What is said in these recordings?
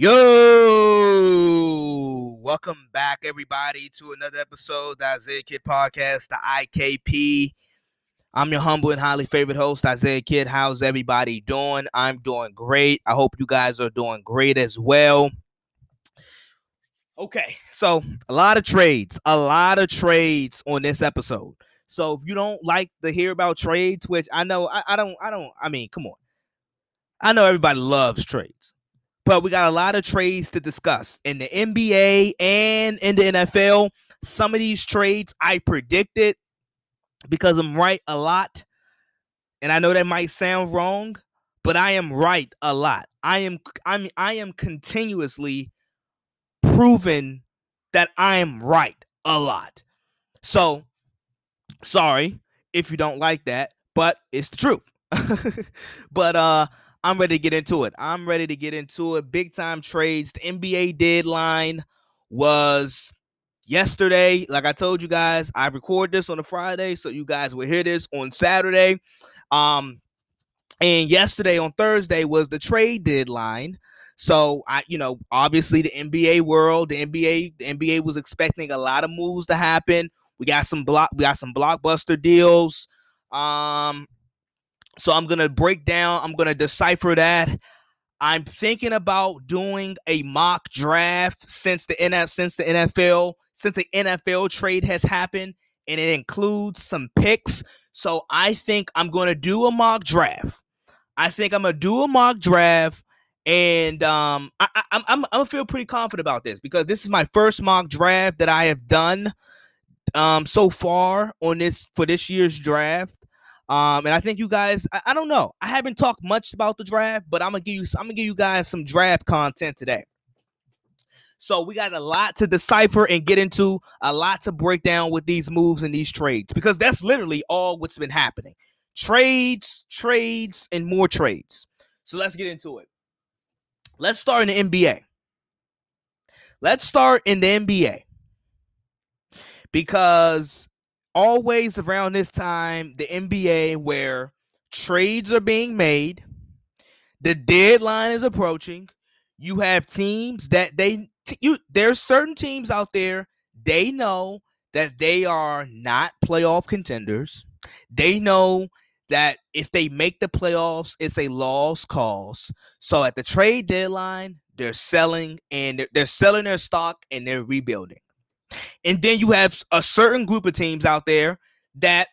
Yo, welcome back, everybody, to another episode of the Isaiah Kid Podcast, the IKP. I'm your humble and highly favorite host, Isaiah Kid. How's everybody doing? I'm doing great. I hope you guys are doing great as well. Okay, so a lot of trades, a lot of trades on this episode. So if you don't like to hear about trades, which I know I, I don't, I don't, I mean, come on. I know everybody loves trades but we got a lot of trades to discuss in the NBA and in the NFL. Some of these trades I predicted because I'm right a lot. And I know that might sound wrong, but I am right a lot. I am I'm I am continuously proven that I am right a lot. So sorry if you don't like that, but it's the truth. but uh I'm ready to get into it. I'm ready to get into it. Big time trades. The NBA deadline was yesterday. Like I told you guys, I record this on a Friday, so you guys will hear this on Saturday. Um, and yesterday on Thursday was the trade deadline. So I, you know, obviously the NBA world, the NBA, the NBA was expecting a lot of moves to happen. We got some block, we got some blockbuster deals. Um, so I'm going to break down, I'm going to decipher that. I'm thinking about doing a mock draft since the since the NFL since the NFL trade has happened and it includes some picks. So I think I'm going to do a mock draft. I think I'm going to do a mock draft and um, I, I, I'm, I'm, I'm feel pretty confident about this because this is my first mock draft that I have done um, so far on this for this year's draft. Um, and I think you guys, I, I, don't know. I haven't talked much about the draft, but I'm gonna give you, I'm gonna give you guys some draft content today. So we got a lot to decipher and get into, a lot to break down with these moves and these trades, because that's literally all what's been happening. Trades, trades, and more trades. So let's get into it. Let's start in the NBA. Let's start in the NBA because always around this time, the NBA, where trades are being made, the deadline is approaching. You have teams that they you there's certain teams out there they know that they are not playoff contenders. They know that if they make the playoffs, it's a lost cause. So at the trade deadline, they're selling and they're, they're selling their stock and they're rebuilding. And then you have a certain group of teams out there that,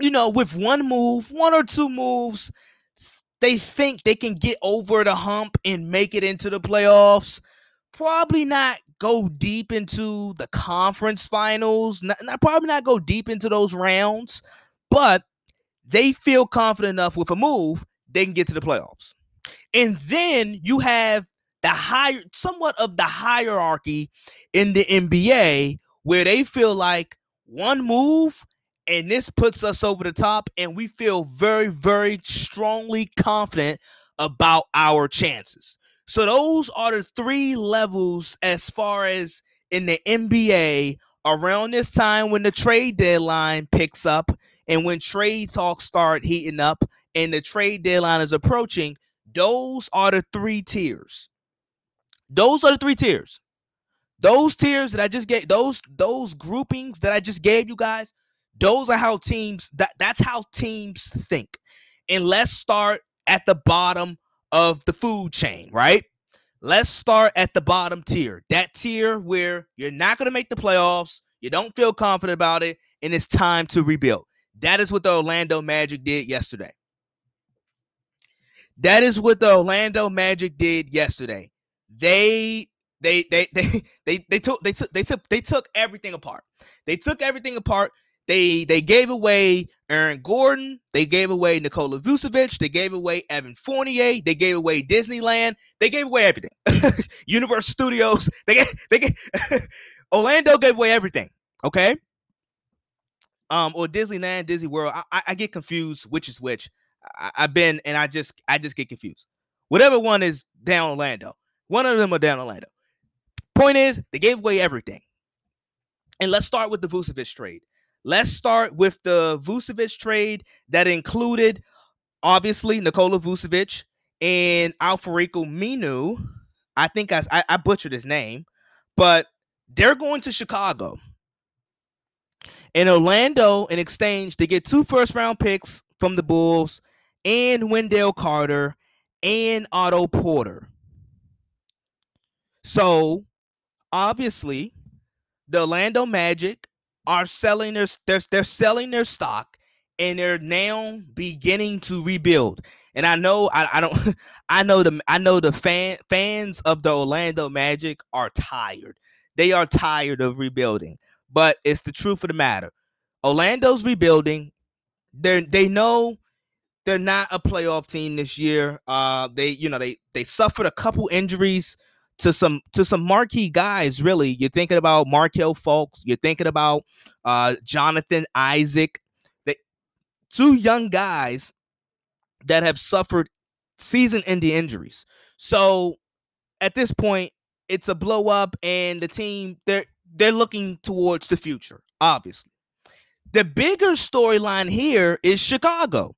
you know, with one move, one or two moves, they think they can get over the hump and make it into the playoffs. Probably not go deep into the conference finals, not, not probably not go deep into those rounds, but they feel confident enough with a move, they can get to the playoffs. And then you have the higher somewhat of the hierarchy in the NBA where they feel like one move and this puts us over the top and we feel very very strongly confident about our chances. So those are the three levels as far as in the NBA around this time when the trade deadline picks up and when trade talks start heating up and the trade deadline is approaching, those are the three tiers. Those are the three tiers. Those tiers that I just gave, those those groupings that I just gave you guys, those are how teams that that's how teams think. And let's start at the bottom of the food chain, right? Let's start at the bottom tier. That tier where you're not going to make the playoffs, you don't feel confident about it, and it's time to rebuild. That is what the Orlando Magic did yesterday. That is what the Orlando Magic did yesterday they they they they they they took they took they took they took everything apart. They took everything apart. They they gave away Aaron Gordon. They gave away Nikola Vucevic. They gave away Evan Fournier. They gave away Disneyland. They gave away everything. Universal Studios. They gave, they gave, Orlando gave away everything. Okay. Um, or Disneyland, Disney World. I, I, I get confused which is which. I, I've been and I just I just get confused. Whatever one is down Orlando. One of them are down Orlando. Point is, they gave away everything. And let's start with the Vucevic trade. Let's start with the Vucevic trade that included, obviously, Nikola Vucevic and Al-Farouq I think I, I, I butchered his name, but they're going to Chicago. And Orlando, in exchange, they get two first round picks from the Bulls and Wendell Carter and Otto Porter. So obviously, the Orlando Magic are selling their they're, they're selling their stock and they're now beginning to rebuild. And I know I, I don't I know the I know the fan fans of the Orlando Magic are tired. They are tired of rebuilding. But it's the truth of the matter. Orlando's rebuilding. They they know they're not a playoff team this year. Uh they you know they they suffered a couple injuries to some to some marquee guys. Really, you're thinking about Markelle Fultz. You're thinking about uh, Jonathan Isaac. They, two young guys that have suffered season-ending injuries. So at this point, it's a blow up, and the team they're they're looking towards the future. Obviously, the bigger storyline here is Chicago.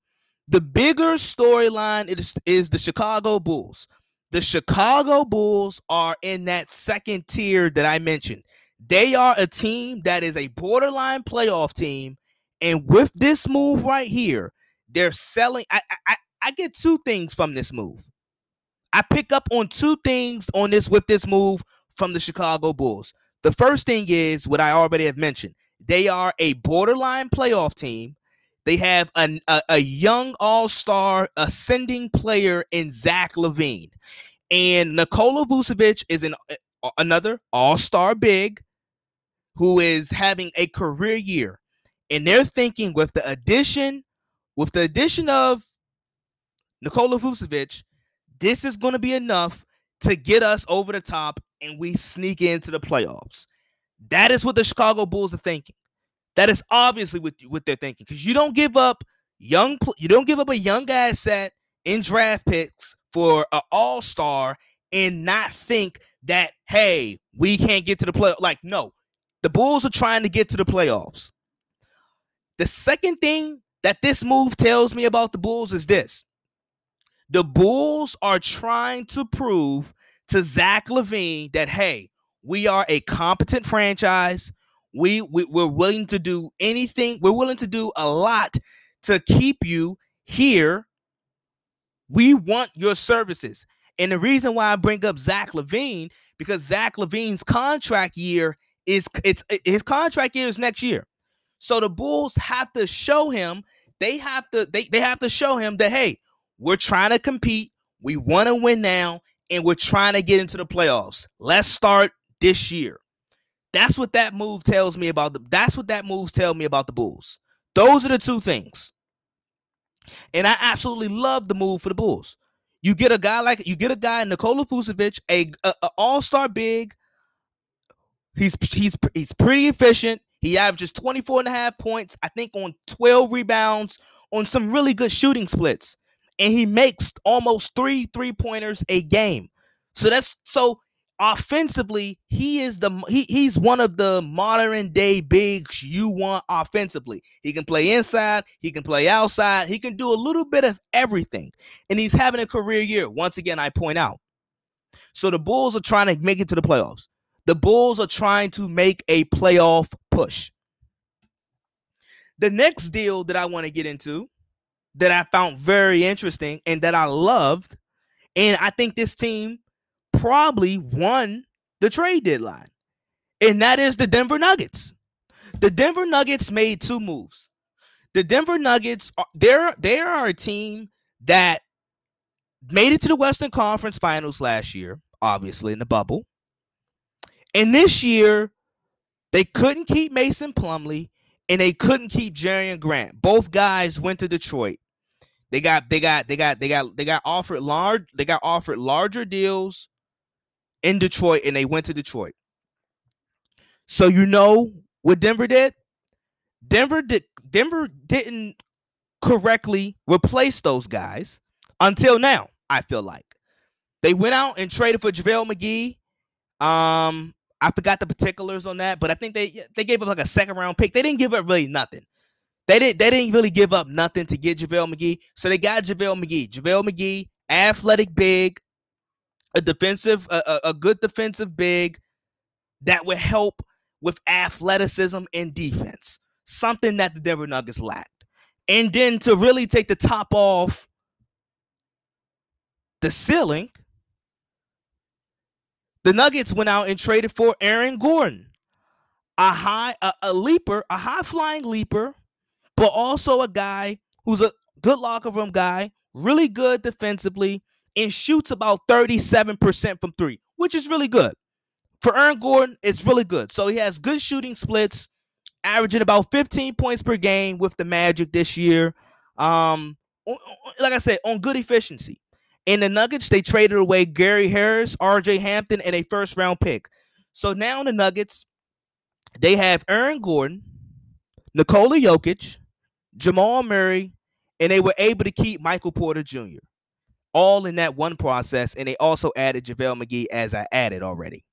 The bigger storyline is, is the Chicago Bulls. The Chicago Bulls are in that second tier that I mentioned. They are a team that is a borderline playoff team. And with this move right here, they're selling. I, I, I get two things from this move. I pick up on two things on this with this move from the Chicago Bulls. The first thing is what I already have mentioned. They are a borderline playoff team. They have a, a, a young all star ascending player in Zach LaVine. And Nikola Vucevic is an, another all star big who is having a career year. And they're thinking with the addition, with the addition of Nikola Vucevic, this is going to be enough to get us over the top and we sneak into the playoffs. That is what the Chicago Bulls are thinking. That is obviously what, what they're thinking because you don't give up young you don't give up a young guy set in draft picks for an all-star and not think that hey, we can't get to the play like no. The Bulls are trying to get to the playoffs. The second thing that this move tells me about the Bulls is this. The Bulls are trying to prove to Zach LaVine that hey, we are a competent franchise. We, we we're willing to do anything. We're willing to do a lot to keep you here. We want your services. And the reason why I bring up Zach LaVine because Zach LaVine's contract year is it's his contract year is next year. So the Bulls have to show him they have to they, they have to show him that hey, we're trying to compete, we want to win now, and we're trying to get into the playoffs. Let's start this year. That's what that move tells me about the that's what that moves tell me about the Bulls. Those are the two things. And I absolutely love the move for the Bulls. You get a guy like you get a guy Nikola Vucevic, a, a, a all-star big. He's he's he's pretty efficient. He averages 24 and a half points, I think on 12 rebounds on some really good shooting splits. And he makes almost 3 three-pointers a game. So that's so offensively, he is the he, he's one of the modern day bigs you want offensively. He can play inside, he can play outside, he can do a little bit of everything. And he's having a career year. Once again, I point out. So the Bulls are trying to make it to the playoffs. The Bulls are trying to make a playoff push. The next deal that I want to get into that I found very interesting and that I loved, and I think this team probably won the trade deadline, and that is the Denver Nuggets. The Denver Nuggets made two moves. The Denver Nuggets, they're they are a team that made it to the Western Conference Finals last year, obviously in the bubble. And this year, they couldn't keep Mason Plumlee and they couldn't keep Jerami Grant. Both guys went to Detroit. They got they got they got they got they got offered large they got offered larger deals in Detroit and they went to Detroit. So you know what Denver did? Denver did Denver didn't correctly replace those guys until now, I feel like. They went out and traded for JaVale McGee. Um, I forgot the particulars on that, but I think they they gave up like a second round pick. They didn't give up really nothing. They didn't they didn't really give up nothing to get JaVale McGee. So they got JaVale McGee. JaVale McGee, athletic big, a defensive, a, a good defensive big that would help with athleticism and defense, something that the Denver Nuggets lacked. And then to really take the top off the ceiling, the Nuggets went out and traded for Aaron Gordon, a high, a, a leaper, a high flying leaper, but also a guy who's a good locker room guy, really good defensively, and shoots about 37% from three, which is really good. For Aaron Gordon, it's really good. So he has good shooting splits, averaging about 15 points per game with the Magic this year. Um, like I said, on good efficiency. In the Nuggets, they traded away Gary Harris, RJ Hampton, and a first round pick. So now in the Nuggets, they have Aaron Gordon, Nikola Jokic, Jamal Murray, and they were able to keep Michael Porter Jr. All in that one process, and they also added JaVale McGee as I added already.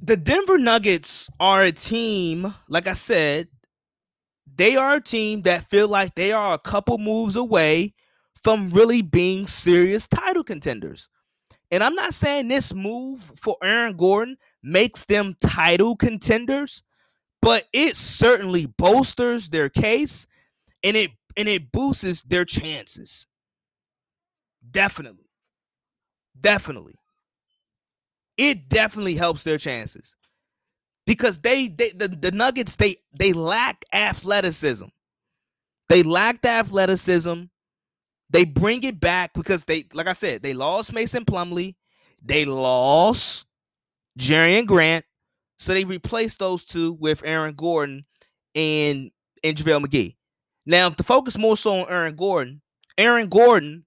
The Denver Nuggets are a team, like I said, they are a team that feel like they are a couple moves away from really being serious title contenders. And I'm not saying this move for Aaron Gordon makes them title contenders, but it certainly bolsters their case and it and it boosts their chances. Definitely. Definitely. It definitely helps their chances. Because they, they the, the Nuggets they they lack athleticism. They lack the athleticism. They bring it back because they like I said, they lost Mason Plumlee. They lost Jerami Grant. So they replaced those two with Aaron Gordon and and JaVale McGee. Now, to focus more so on Aaron Gordon, Aaron Gordon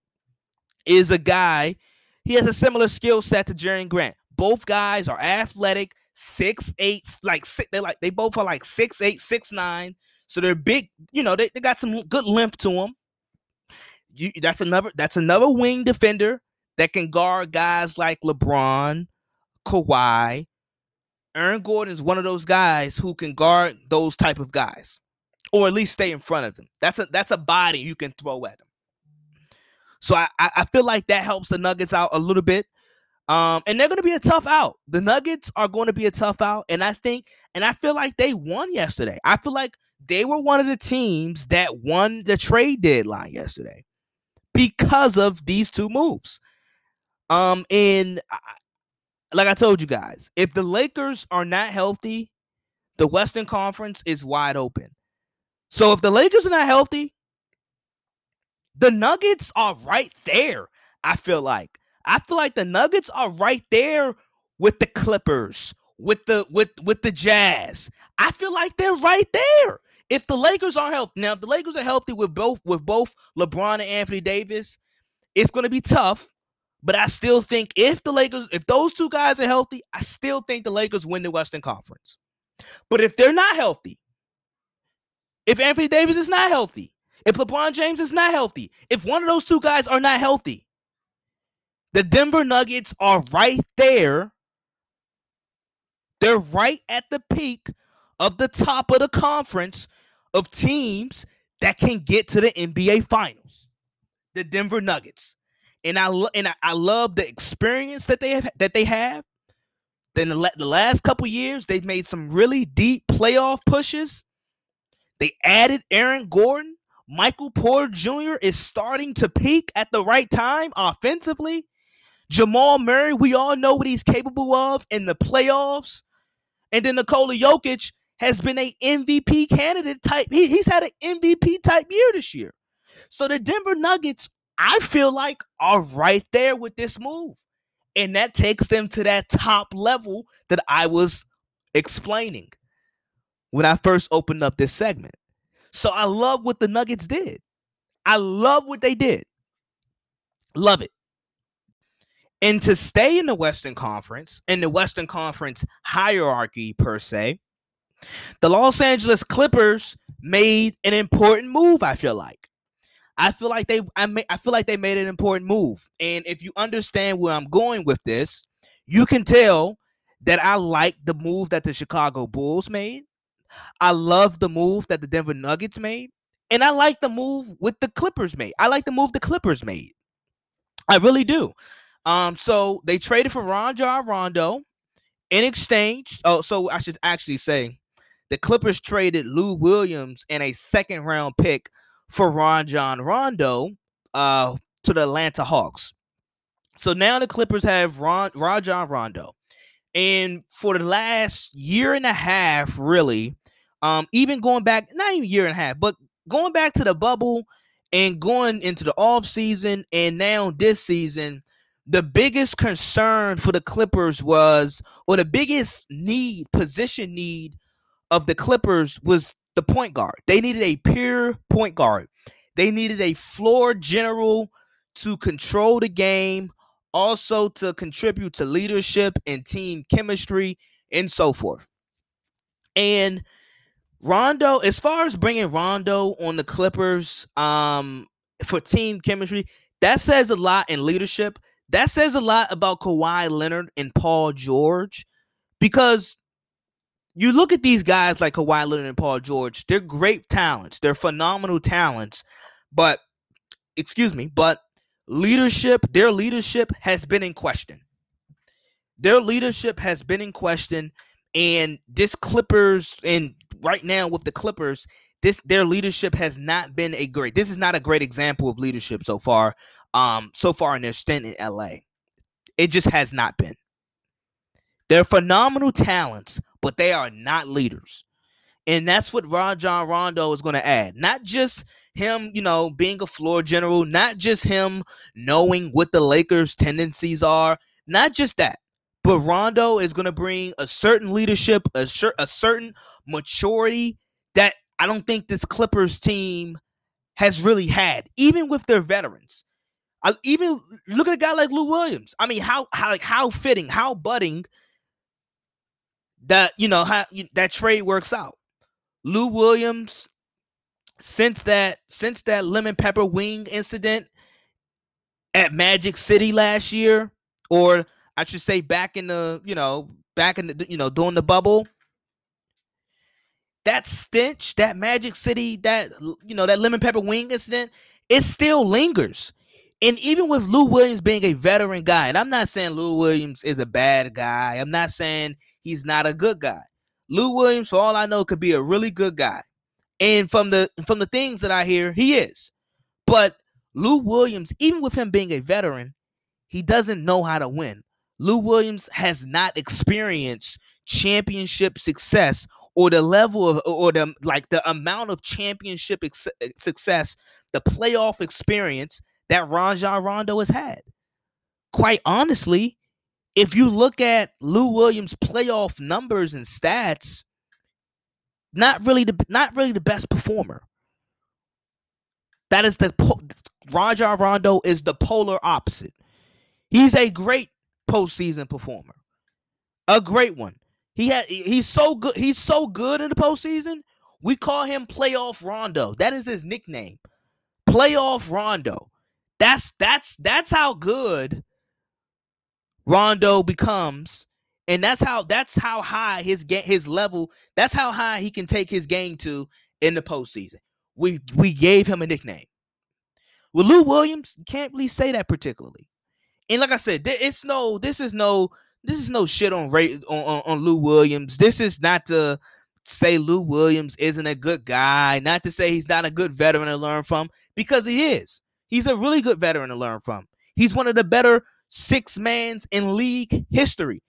is a guy, he has a similar skill set to Jerami Grant. Both guys are athletic, six eight, like they like they both are like six eight, six nine. So they're big, you know, they, they got some good length to them. You, that's another that's another wing defender that can guard guys like LeBron, Kawhi, Aaron Gordon is one of those guys who can guard those type of guys, or at least stay in front of them. That's a that's a body you can throw at them. So I I feel like that helps the Nuggets out a little bit. Um, and they're going to be a tough out. The Nuggets are going to be a tough out, and I think, and I feel like they won yesterday. I feel like they were one of the teams that won the trade deadline yesterday because of these two moves. Um, and like I told you guys, if the Lakers are not healthy, the Western Conference is wide open. So if the Lakers are not healthy, the Nuggets are right there. I feel like. I feel like the Nuggets are right there with the Clippers, with the with with the Jazz. I feel like they're right there. If the Lakers are healthy, now if the Lakers are healthy with both with both LeBron and Anthony Davis, it's going to be tough. But I still think if the Lakers, if those two guys are healthy, I still think the Lakers win the Western Conference. But if they're not healthy, if Anthony Davis is not healthy, if LeBron James is not healthy, if one of those two guys are not healthy, the Denver Nuggets are right there. They're right at the peak of the top of the conference of teams that can get to the NBA Finals. The Denver Nuggets and I and I, I love the experience that they have that they have. Then the, the last couple years, they've made some really deep playoff pushes. They added Aaron Gordon. Michael Porter Jr. is starting to peak at the right time offensively. Jamal Murray, we all know what he's capable of in the playoffs. And then Nikola Jokic has been a MVP candidate type. He, he's had an MVP type year this year. So the Denver Nuggets I feel like are right there with this move. And that takes them to that top level that I was explaining when I first opened up this segment. So I love what the Nuggets did. I love what they did. Love it. And to stay in the Western Conference, in the Western Conference hierarchy per se, the Los Angeles Clippers made an important move, I feel like. I feel like they I may, I feel like they made an important move. And if you understand where I'm going with this, you can tell that I like the move that the Chicago Bulls made. I love the move that the Denver Nuggets made. And I like the move with the Clippers made. I like the move the Clippers made. I really do. Um, so they traded for Rajon Rondo in exchange. Oh, so I should actually say the Clippers traded Lou Williams and a second round pick for Rajon Rondo uh, to the Atlanta Hawks. So now the Clippers have Ron, Rajon Rondo. And for the last year and a half, really, um, even going back, not even year and a half, but going back to the bubble and going into the off season and now this season, the biggest concern for the Clippers was, or the biggest need, position need of the Clippers was the point guard. They needed a pure point guard. They needed a floor general to control the game, also to contribute to leadership and team chemistry and so forth. And Rondo, as far as bringing Rondo on the Clippers um, for team chemistry, that says a lot in leadership. That says a lot about Kawhi Leonard and Paul George because you look at these guys like Kawhi Leonard and Paul George, they're great talents. They're phenomenal talents. But, excuse me, but leadership, their leadership has been in question. Their leadership has been in question. And this Clippers, and right now with the Clippers, this their leadership has not been a great. This is not a great example of leadership so far. Um, so far in their stint in LA, it just has not been. They're phenomenal talents, but they are not leaders. And that's what Rajon Rondo is going to add. Not just him, you know, being a floor general, not just him knowing what the Lakers' tendencies are, not just that, but Rondo is going to bring a certain leadership, a, a certain maturity that I don't think this Clippers team has really had, even with their veterans. I, even look at a guy like Lou Williams. I mean, how how like how fitting, how budding that you know how that trade works out. Lou Williams since that since that lemon pepper wing incident at Magic City last year, or I should say back in the you know back in the you know during the bubble. That stench, that Magic City, that you know that lemon pepper wing incident, it still lingers. And even with Lou Williams being a veteran guy, and I'm not saying Lou Williams is a bad guy. I'm not saying he's not a good guy. Lou Williams, for all I know, could be a really good guy. And from the from the things that I hear, he is. But Lou Williams, even with him being a veteran, he doesn't know how to win. Lou Williams has not experienced championship success or the level of or the like the amount of championship ex- eh, success, the playoff experience that Rajon Rondo has had. Quite honestly, if you look at Lou Williams' playoff numbers and stats, not really the not really the best performer. That is the Rajon Rondo is the polar opposite. He's a great postseason performer, a great one. He had he's so good. He's so good in the postseason. We call him Playoff Rondo. That is his nickname, Playoff Rondo. That's that's that's how good Rondo becomes, and that's how that's how high his get his level. That's how high he can take his game to in the postseason. We we gave him a nickname. With Lou Williams, can't really say that particularly. And like I said, it's no, this is no, this is no shit on Ray on, on, on Lou Williams. This is not to say Lou Williams isn't a good guy, not to say he's not a good veteran to learn from, because he is. He's a really good veteran to learn from. He's one of the better six mans in league history.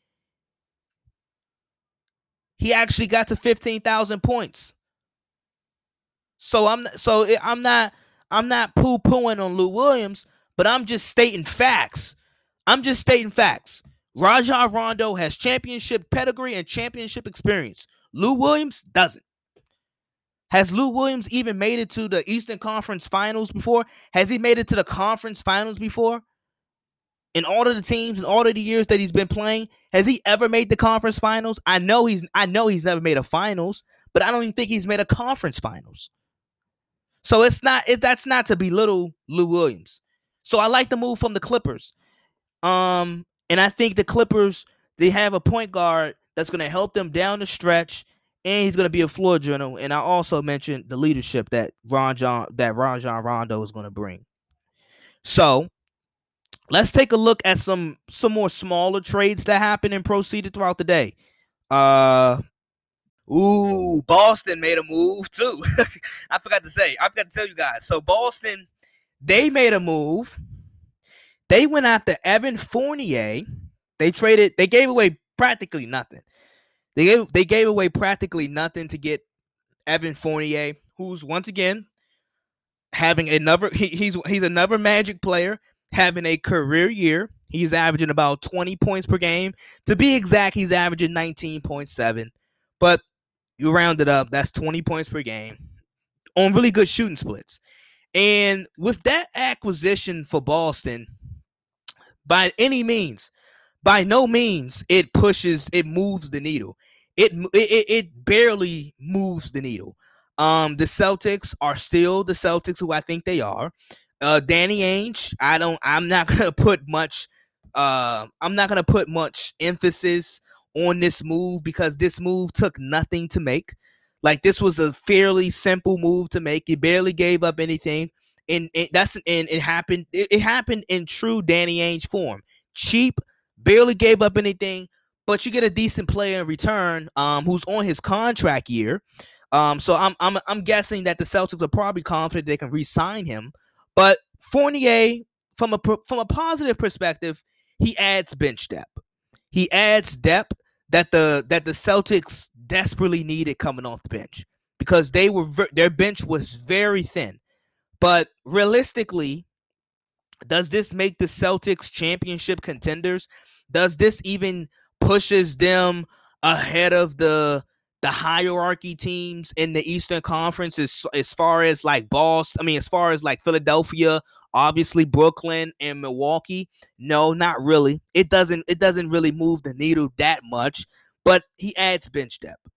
He actually got to 15,000 points. So I'm so I'm not I'm not poo-pooing on Lou Williams, but I'm just stating facts. I'm just stating facts. Rajon Rondo has championship pedigree and championship experience. Lou Williams doesn't. Has Lou Williams even made it to the Eastern Conference Finals before? Has he made it to the conference finals before? in all of the teams in all of the years that he's been playing, has he ever made the conference finals? I know he's I know he's never made a finals, but I don't even think he's made a conference finals. So it's not it, that's not to belittle Lou Williams. So I like the move from the Clippers. Um, and I think the Clippers they have a point guard that's going to help them down the stretch, and he's going to be a floor general. And I also mentioned the leadership that Ron John that Rajon Rondo is going to bring. So let's take a look at some some more smaller trades that happened and proceeded throughout the day. Uh Ooh, Boston made a move too. I forgot to say. I forgot to tell you guys. So Boston, they made a move. They went after Evan Fournier. They traded. They gave away practically nothing. They gave they gave away practically nothing to get Evan Fournier, who's once again having another. He, he's he's another Magic player having a career year. He's averaging about 20 points per game. To be exact, he's averaging 19.7. But you round it up, that's 20 points per game on really good shooting splits. And with that acquisition for Boston, by any means, by no means it pushes, it moves the needle. It it, it barely moves the needle. Um, the Celtics are still the Celtics who I think they are. Uh, Danny Ainge, I don't, I'm not gonna put much, uh, I'm not gonna put much emphasis on this move because this move took nothing to make. Like this was a fairly simple move to make. You barely gave up anything, and, that's and it happened. It, it happened in true Danny Ainge form. Cheap, barely gave up anything, but you get a decent player in return, um, who's on his contract year. Um, so I'm I'm I'm guessing that the Celtics are probably confident they can re-sign him. But Fournier, from a from a positive perspective, he adds bench depth. He adds depth that the that the Celtics desperately needed coming off the bench because they were their bench was very thin. But realistically, does this make the Celtics championship contenders? Does this even pushes them ahead of the the hierarchy teams in the Eastern Conference as, as far as like Boston, I mean, as far as like Philadelphia, obviously Brooklyn and Milwaukee. No, not really. It doesn't it doesn't really move the needle that much, but he adds bench depth.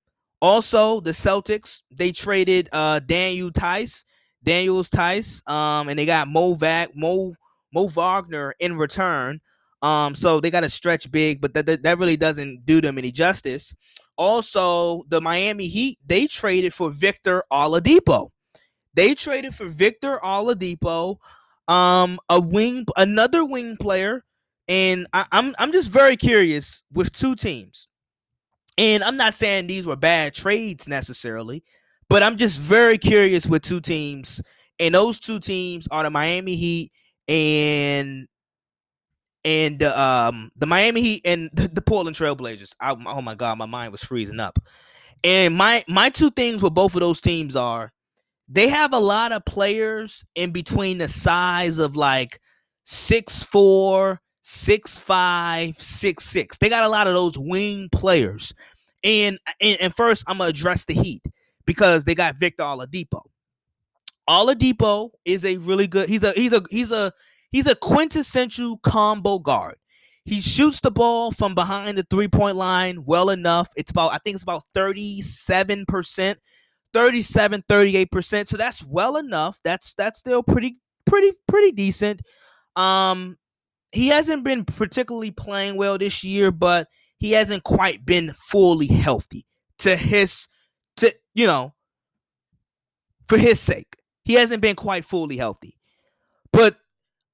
Also, the Celtics, they traded uh Daniel Theis, Daniels Theis, um, and they got Mo Vag Mo Mo Wagner in return. Um, so they got to stretch big, but that, that, that really doesn't do them any justice. Also, the Miami Heat, they traded for Victor Oladipo. They traded for Victor Oladipo, um, a wing, another wing player, and I, I'm I'm just very curious with two teams. And I'm not saying these were bad trades necessarily, but I'm just very curious with two teams, and those two teams are the Miami Heat and and um the Miami Heat and the, the Portland Trailblazers. I, oh my god, my mind was freezing up. And my my two things with both of those teams are they have a lot of players in between the size of like six four, six five, six six. They got a lot of those wing players. And and, and first I'm gonna address the Heat because they got Victor Oladipo. Oladipo is a really good. He's a he's a he's a he's a quintessential combo guard. He shoots the ball from behind the three point line well enough. It's about I think it's about 37%. 37 38% so that's well enough that's that's still pretty pretty pretty decent um he hasn't been particularly playing well this year but he hasn't quite been fully healthy to his you know for his sake he hasn't been quite fully healthy but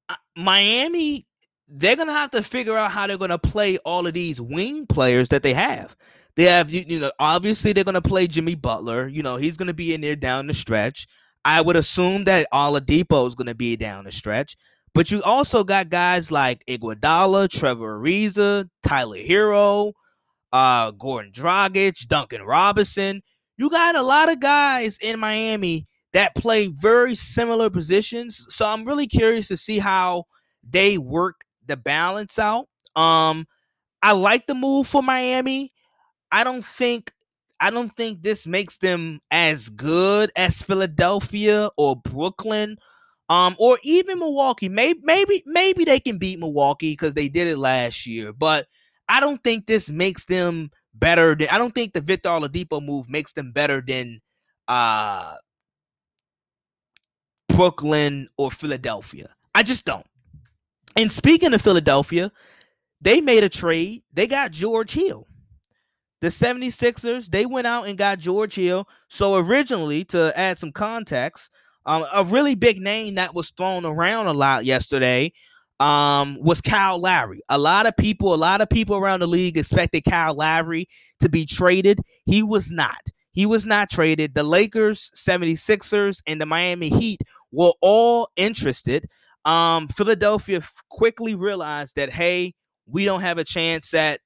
uh, miami they're gonna have to figure out how they're gonna play all of these wing players that they have they have you, you know obviously they're gonna play Jimmy Butler. You know he's gonna be in there down the stretch. I would assume that Oladipo is gonna be down the stretch. But you also got guys like Iguodala, Trevor Ariza, Tyler Herro, uh, Gordon Dragic, Duncan Robinson. You got a lot of guys in Miami that play very similar positions. So I'm really curious to see how they work the balance out. Um, I like the move for Miami. I don't think I don't think this makes them as good as Philadelphia or Brooklyn, um, or even Milwaukee. Maybe maybe maybe they can beat Milwaukee because they did it last year, but I don't think this makes them better than I don't think the Victor Oladipo move makes them better than uh Brooklyn or Philadelphia. I just don't. And speaking of Philadelphia, they made a trade. They got George Hill the 76ers, they went out and got George Hill. So originally, to add some context, um, a really big name that was thrown around a lot yesterday um, was Kyle Lowry. A lot of people, a lot of people around the league expected Kyle Lowry to be traded. He was not. He was not traded. The Lakers, 76ers, and the Miami Heat were all interested. Um, Philadelphia quickly realized that, hey, we don't have a chance at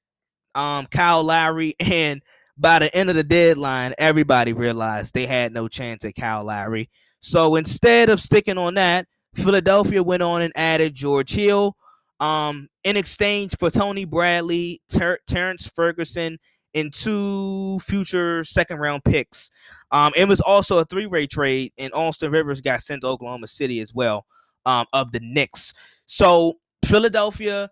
um, Kyle Lowry. And by the end of the deadline, everybody realized they had no chance at Kyle Lowry. So instead of sticking on that, Philadelphia went on and added George Hill um, in exchange for Tony Bradley, Ter- Terrence Ferguson, and two future second round picks. Um, it was also a three way trade, and Austin Rivers got sent to Oklahoma City as well um, of the Knicks. So Philadelphia,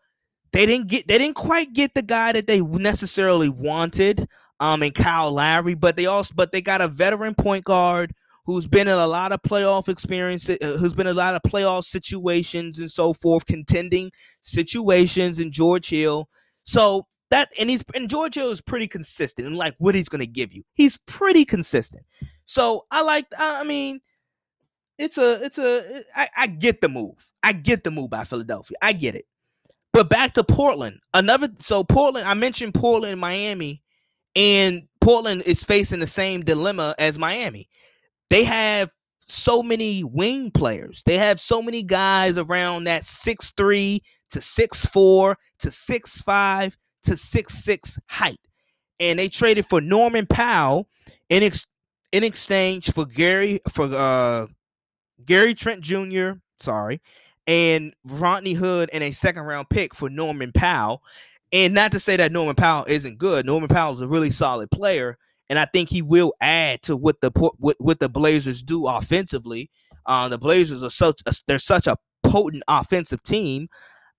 they didn't get they didn't quite get the guy that they necessarily wanted um in Kyle Lowry, but they also but they got a veteran point guard who's been in a lot of playoff experience, uh, who's been in a lot of playoff situations and so forth, contending situations in George Hill. So that and he's and George Hill is pretty consistent in like what he's gonna give you. He's pretty consistent. So I like. I mean, it's a it's a. I, I get the move. I get the move by Philadelphia. I get it. But back to Portland. Another. So Portland. I mentioned Portland, Miami, and Portland is facing the same dilemma as Miami. They have so many wing players. They have so many guys around that six three to six four to six five to six six height, and they traded for Norman Powell in ex- in exchange for Gary for uh Gary Trent Jr. Sorry, and Rodney Hood and a second round pick for Norman Powell. And not to say that Norman Powell isn't good. Norman Powell is a really solid player, and I think he will add to what the what, what the Blazers do offensively. Uh, the Blazers are such a, they're such a potent offensive team.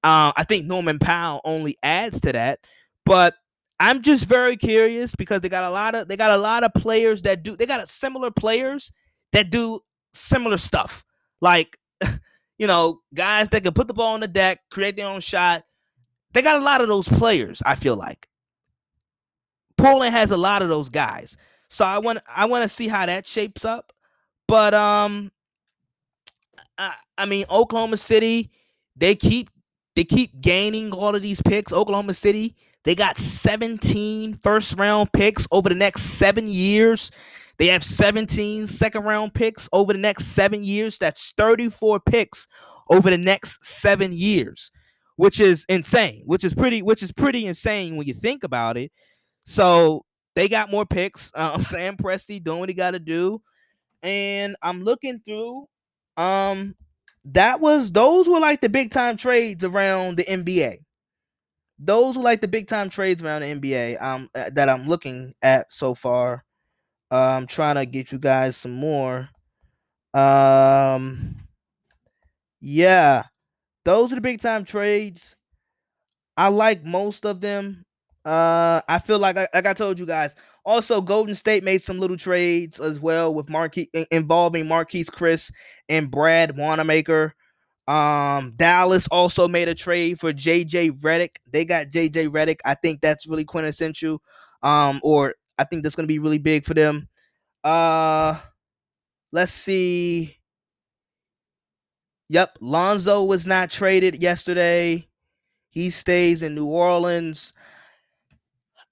Uh, I think Norman Powell only adds to that. But I'm just very curious because they got a lot of they got a lot of players that do they got a similar players that do similar stuff. Like, you know, guys that can put the ball on the deck, create their own shot. They got a lot of those players, I feel like. Portland has a lot of those guys. So I want I want to see how that shapes up. But um I, I mean Oklahoma City, they keep they keep gaining all of these picks. Oklahoma City, they got 17 first round picks over the next seven years. They have 17 second round picks over the next seven years. That's 34 picks over the next seven years, which is insane. Which is pretty, which is pretty insane when you think about it. So they got more picks. Um, Sam Presti doing what he got to do, and I'm looking through. Um, that was those were like the big time trades around the NBA those were like the big time trades around the NBA um that I'm looking at so far. I'm trying to get you guys some more. Um yeah. Those are the big time trades. I like most of them. Uh I feel like like I told you guys. Also, Golden State made some little trades as well with Marquis involving Marquese Chriss and Brad Wanamaker. Um, Dallas also made a trade for JJ Redick. They got JJ Redick. I think that's really quintessential. Um, or I think that's gonna be really big for them. Uh let's see. Yep, Lonzo was not traded yesterday. He stays in New Orleans.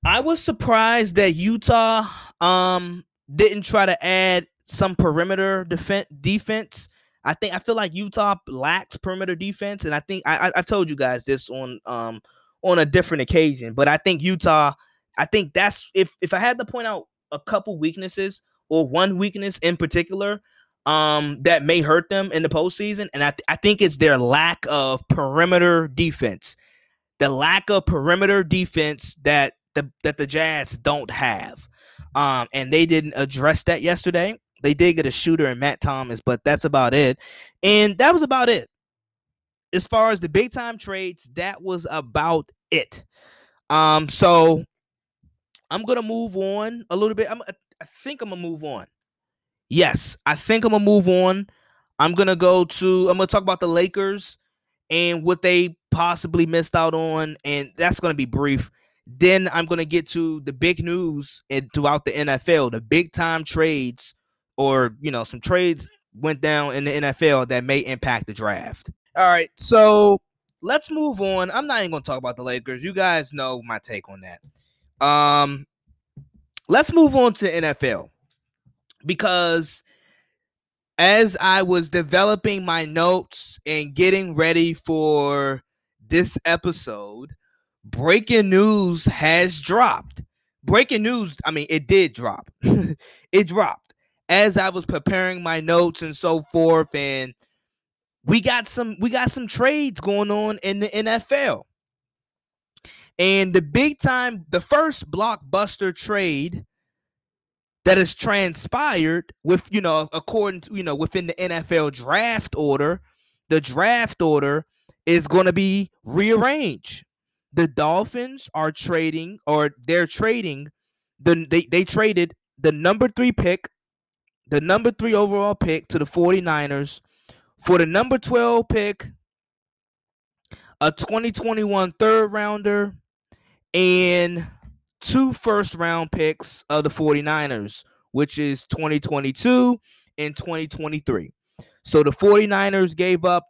I was surprised that Utah um didn't try to add some perimeter defense defense I think I feel like Utah lacks perimeter defense, and I think I, I told you guys this on um on a different occasion, but I think Utah. I think that's if if I had to point out a couple weaknesses or one weakness in particular um that may hurt them in the postseason, and I th- I think it's their lack of perimeter defense, the lack of perimeter defense that the that the Jazz don't have. Um, and they didn't address that yesterday. They did get a shooter in Matt Thomas, but that's about it. And that was about it. As far as the big time trades, that was about it. Um, so I'm gonna move on a little bit. I'm, I think I'm gonna move on. Yes, I think I'm gonna move on. I'm gonna go to. I'm gonna talk about the Lakers and what they possibly missed out on, and that's gonna be brief. Then I'm gonna get to the big news and throughout the NFL, the big time trades or you know some trades went down in the NFL that may impact the draft. All right, so let's move on. I'm not even gonna talk about the Lakers. You guys know my take on that. Um, let's move on to NFL because as I was developing my notes and getting ready for this episode, breaking news has dropped. Breaking news, I mean, it did drop. it dropped as I was preparing my notes and so forth. And we got some we got some trades going on in the NFL. And the big time, the first blockbuster trade that has transpired with, you know, according to, you know, within the NFL draft order, the draft order is going to be rearranged. The Dolphins are trading, or they're trading, the they, they traded the number three pick, the number three overall pick to the 49ers for the number 12 pick, a 2021 third rounder, and two first round picks of the 49ers, which is 2022 and 2023. So the 49ers gave up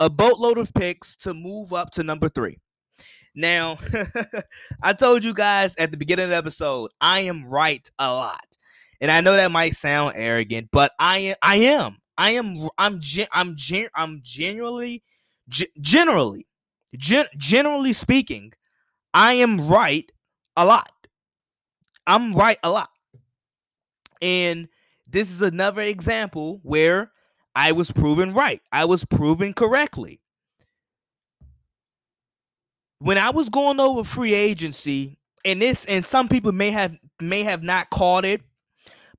a boatload of picks to move up to number three. Now, I told you guys at the beginning of the episode, I am right a lot. And I know that might sound arrogant, but I am I am. I am I'm I'm I'm genuinely generally gen, generally speaking, I am right a lot. I'm right a lot. And this is another example where I was proven right. I was proven correctly. When I was going over free agency, and this and some people may have may have not caught it,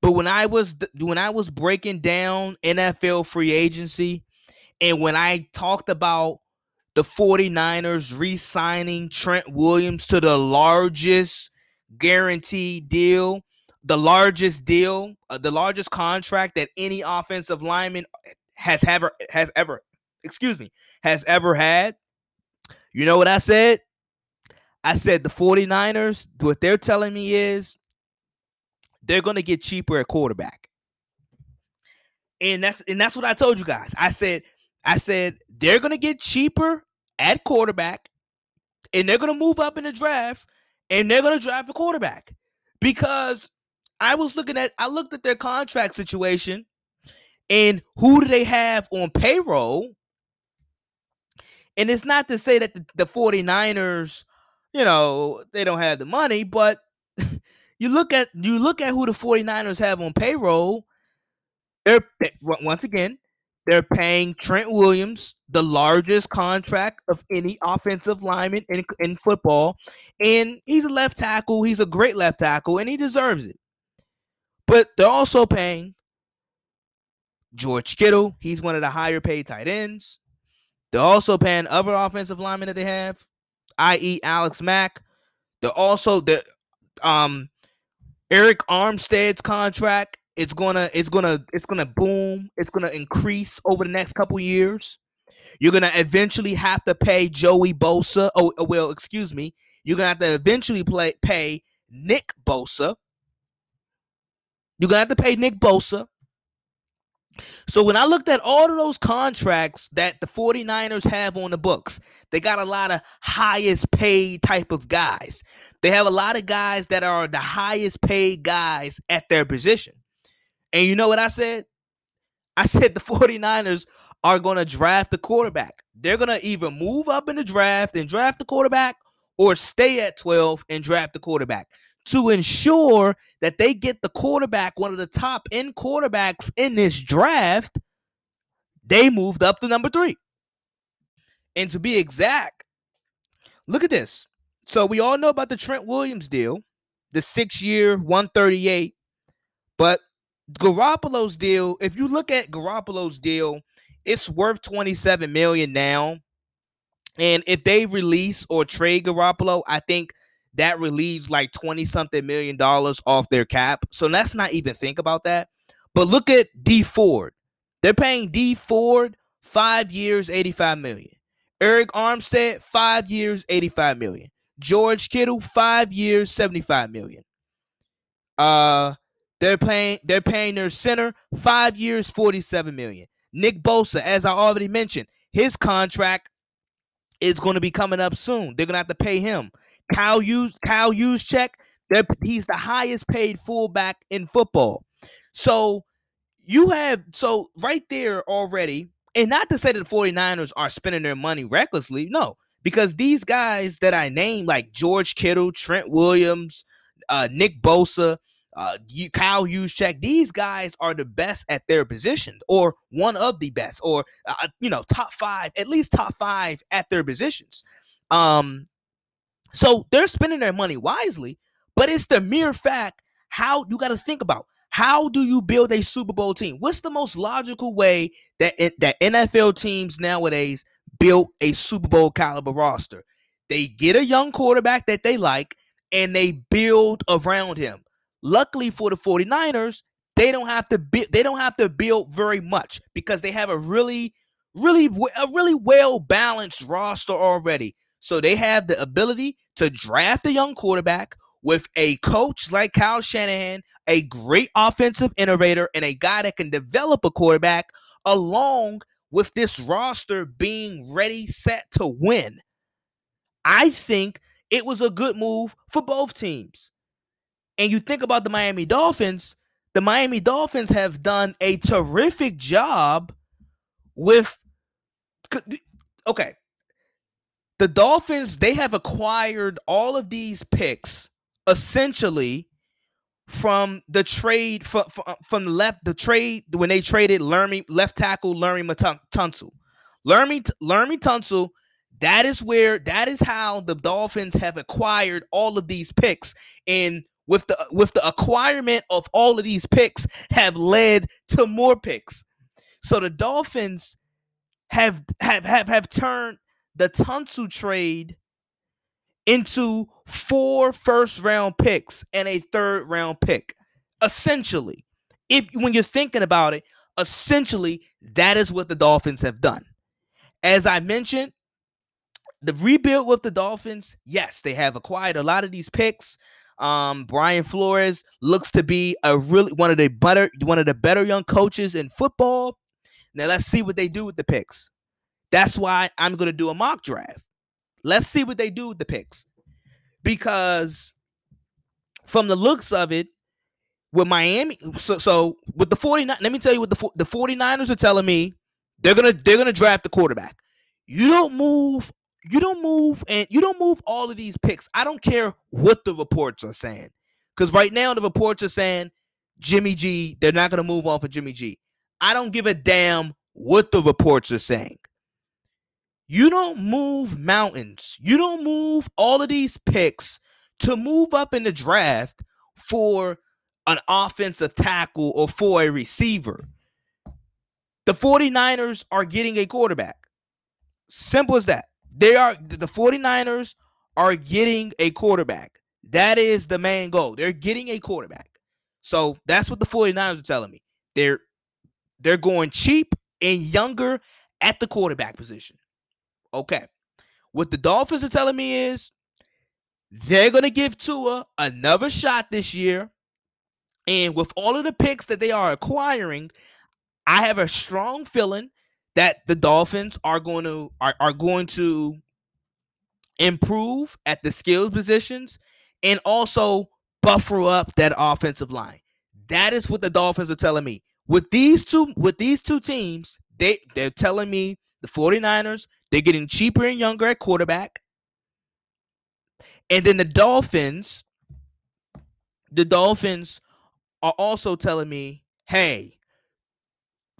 but when I was when I was breaking down NFL free agency and when I talked about the 49ers re-signing Trent Williams to the largest guaranteed deal the largest deal, uh, the largest contract that any offensive lineman has ever has ever, excuse me, has ever had. You know what I said? I said the 49ers, what they're telling me is they're going to get cheaper at quarterback. And that's and that's what I told you guys. I said I said they're going to get cheaper at quarterback and they're going to move up in the draft and they're going to draft a quarterback because I was looking at I looked at their contract situation and who do they have on payroll? And it's not to say that the, the 49ers, you know, they don't have the money, but you look at you look at who the 49ers have on payroll, they're once again, they're paying Trent Williams the largest contract of any offensive lineman in, in football. And he's a left tackle. He's a great left tackle, and he deserves it. But they're also paying George Kittle. He's one of the higher paid tight ends. They're also paying other offensive linemen that they have, i.e., Alex Mack. They're also the um Arik Armstead's contract. It's gonna, it's gonna, it's gonna boom. It's gonna increase over the next couple years. You're gonna eventually have to pay Joey Bosa. Oh, well, excuse me. You're gonna have to eventually play pay Nick Bosa. You're gonna have to pay Nick Bosa. So when I looked at all of those contracts that the 49ers have on the books, they got a lot of highest paid type of guys. They have a lot of guys that are the highest paid guys at their position. And you know what I said? I said the 49ers are going to draft the quarterback. They're going to either move up in the draft and draft the quarterback or stay at 12 and draft the quarterback to ensure that they get the quarterback, one of the top end quarterbacks in this draft, they moved up to number three. And to be exact, look at this. So we all know about the Trent Williams deal, the six year 138. But Garoppolo's deal, if you look at Garoppolo's deal, it's worth 27 million now. And if they release or trade Garoppolo, I think that relieves like 20 something million dollars off their cap. So let's not even think about that. But look at Dee Ford. They're paying Dee Ford five years, 85 million. Arik Armstead, five years, 85 million. George Kittle, five years, 75 million. Uh they're paying they're paying their center five years, 47 million. Nick Bosa, as I already mentioned, his contract is going to be coming up soon. They're going to have to pay him. Kyle Use Kyle Juszczyk, he's the highest paid fullback in football. So you have so right there already, and not to say that the 49ers are spending their money recklessly, no, because these guys that I named, like George Kittle, Trent Williams, uh, Nick Bosa, uh, Kyle Juszczyk, these guys are the best at their position, or one of the best, or uh, you know, top five, at least top five at their positions. Um, so they're spending their money wisely, but it's the mere fact how you got to think about how do you build a Super Bowl team? What's the most logical way that it, that NFL teams nowadays build a Super Bowl caliber roster? They get a young quarterback that they like and they build around him. Luckily for the 49ers, they don't have to build they don't have to build very much because they have a really really a really well balanced roster already. So they have the ability to draft a young quarterback with a coach like Kyle Shanahan, a great offensive innovator, and a guy that can develop a quarterback along with this roster being ready, set to win. I think it was a good move for both teams. And you think about the Miami Dolphins, the Miami Dolphins have done a terrific job with okay. The Dolphins, they have acquired all of these picks essentially from the trade from, uh, from the left the trade when they traded Laremy left tackle Laremy Tunsil. Laremy Laremy Tunsil that is where that is how the Dolphins have acquired all of these picks and with the with the acquirement of all of these picks have led to more picks. So the Dolphins have have have, have turned the Tunsil trade into four first round picks and a third round pick. Essentially, if when you're thinking about it, essentially that is what the Dolphins have done. As I mentioned, the rebuild with the Dolphins, yes, they have acquired a lot of these picks. Um, Brian Flores looks to be a really one of the better one of the better young coaches in football. Now let's see what they do with the picks. That's why I'm going to do a mock draft. Let's see what they do with the picks. Because from the looks of it, with Miami, so, so with the 49, let me tell you what the the 49ers are telling me they're gonna they're gonna draft the quarterback. You don't move, you don't move, and you don't move all of these picks. I don't care what the reports are saying. Because right now the reports are saying Jimmy G, they're not gonna move off of Jimmy G. I don't give a damn what the reports are saying. You don't move mountains. You don't move all of these picks to move up in the draft for an offensive tackle or for a receiver. The 49ers are getting a quarterback. Simple as that. They are the 49ers are getting a quarterback. That is the main goal. They're getting a quarterback. So that's what the 49ers are telling me. They're they're going cheap and younger at the quarterback position. Okay. What the Dolphins are telling me is they're going to give Tua another shot this year. And with all of the picks that they are acquiring, I have a strong feeling that the Dolphins are going to are, are going to improve at the skills positions and also buffer up that offensive line. That is what the Dolphins are telling me. With these two with these two teams, they they're telling me the 49ers they're getting cheaper and younger at quarterback. And then the Dolphins, the Dolphins are also telling me, hey,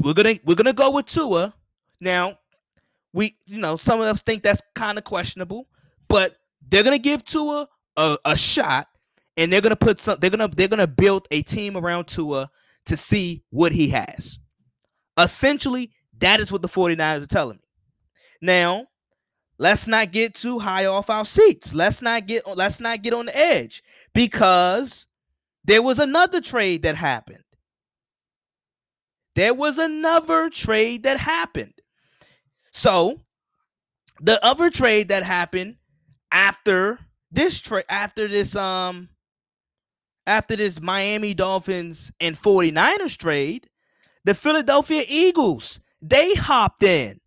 we're gonna we're gonna go with Tua. Now, we you know some of us think that's kind of questionable, but they're gonna give Tua a, a shot, and they're gonna put some. They're gonna they're gonna build a team around Tua to see what he has. Essentially, that is what the 49ers are telling me. Now, let's not get too high off our seats. Let's not get let's not get on the edge because there was another trade that happened. There was another trade that happened. So, the other trade that happened after this trade after this um after this Miami Dolphins and 49ers trade, the Philadelphia Eagles, they hopped in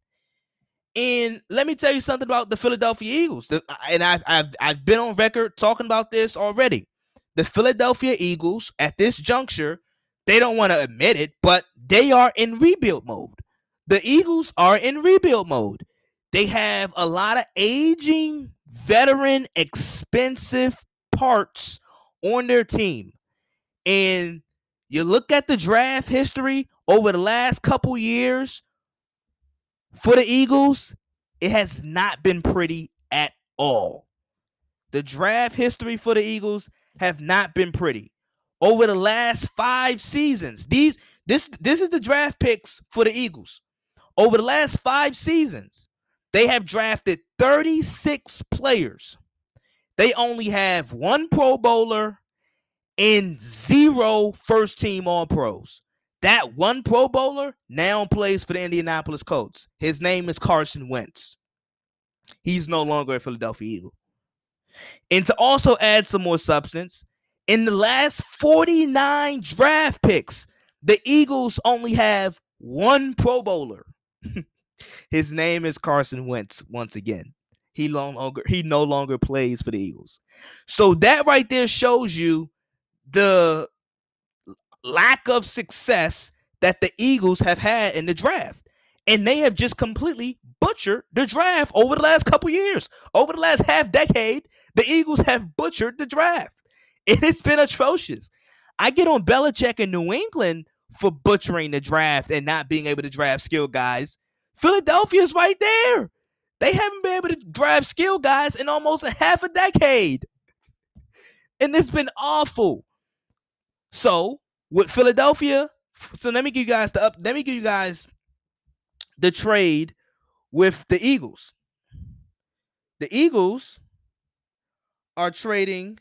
And let me tell you something about the Philadelphia Eagles. The, and I've, I've I've been on record talking about this already. The Philadelphia Eagles at this juncture, they don't want to admit it, but they are in rebuild mode. The Eagles are in rebuild mode. They have a lot of aging, veteran, expensive parts on their team. And you look at the draft history over the last couple years for the Eagles, it has not been pretty at all. The draft history for the Eagles have not been pretty. Over the last 5 seasons, these this this is the draft picks for the Eagles. Over the last 5 seasons, they have drafted 36 players. They only have one Pro Bowler and zero first team All Pros. That one Pro Bowler now plays for the Indianapolis Colts. His name is Carson Wentz. He's no longer a Philadelphia Eagle. And to also add some more substance, in the last 49 draft picks, the Eagles only have one Pro Bowler. His name is Carson Wentz once again. He no longer he no longer plays for the Eagles. So that right there shows you the lack of success that the Eagles have had in the draft. And they have just completely butchered the draft over the last couple years. Over the last half decade, the Eagles have butchered the draft. And It has been atrocious. I get on Belichick in New England for butchering the draft and not being able to draft skill guys. Philadelphia's right there. They haven't been able to draft skill guys in almost a half a decade. And it's been awful. So with Philadelphia, so let me give you guys the up. Let me give you guys the trade with the Eagles. The Eagles are trading.